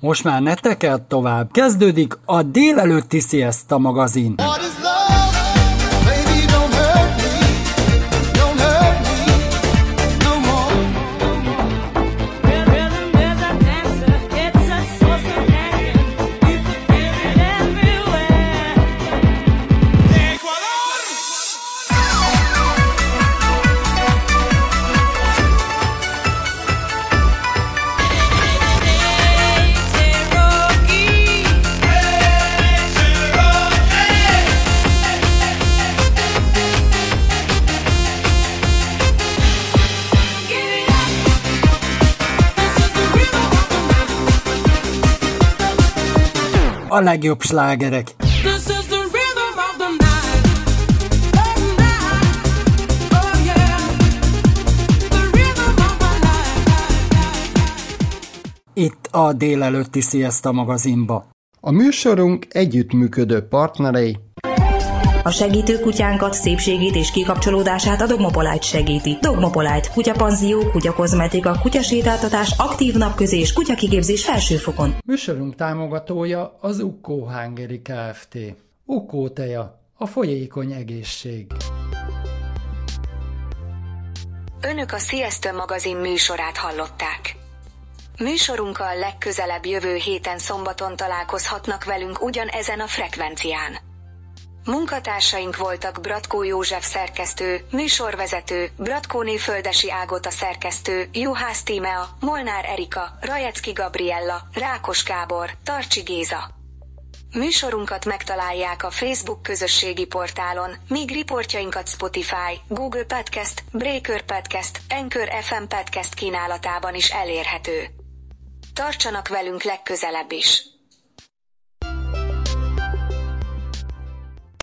Most már ne tovább. Kezdődik a délelőtti Siesta magazin. What is a legjobb slágerek. Itt a délelőtti Sziaszta magazinba. A műsorunk együttműködő partnerei a segítő kutyánkat, szépségét és kikapcsolódását a Dogmopolite segíti. Dogmopolite, kutyapanzió, kutyakozmetika, kutyasétáltatás, aktív napközés, kutyakigépzés felsőfokon. Műsorunk támogatója az Ukko Hungary Kft. Ukko teja, a folyékony egészség. Önök a Sziasztő magazin műsorát hallották. Műsorunkkal legközelebb jövő héten szombaton találkozhatnak velünk ugyanezen a frekvencián. Munkatársaink voltak Bratkó József szerkesztő, műsorvezető, Bratkóné Földesi Ágota szerkesztő, Juhász Tímea, Molnár Erika, Rajecki Gabriella, Rákos Gábor, Tarcsi Géza. Műsorunkat megtalálják a Facebook közösségi portálon, míg riportjainkat Spotify, Google Podcast, Breaker Podcast, Anchor FM Podcast kínálatában is elérhető. Tartsanak velünk legközelebb is!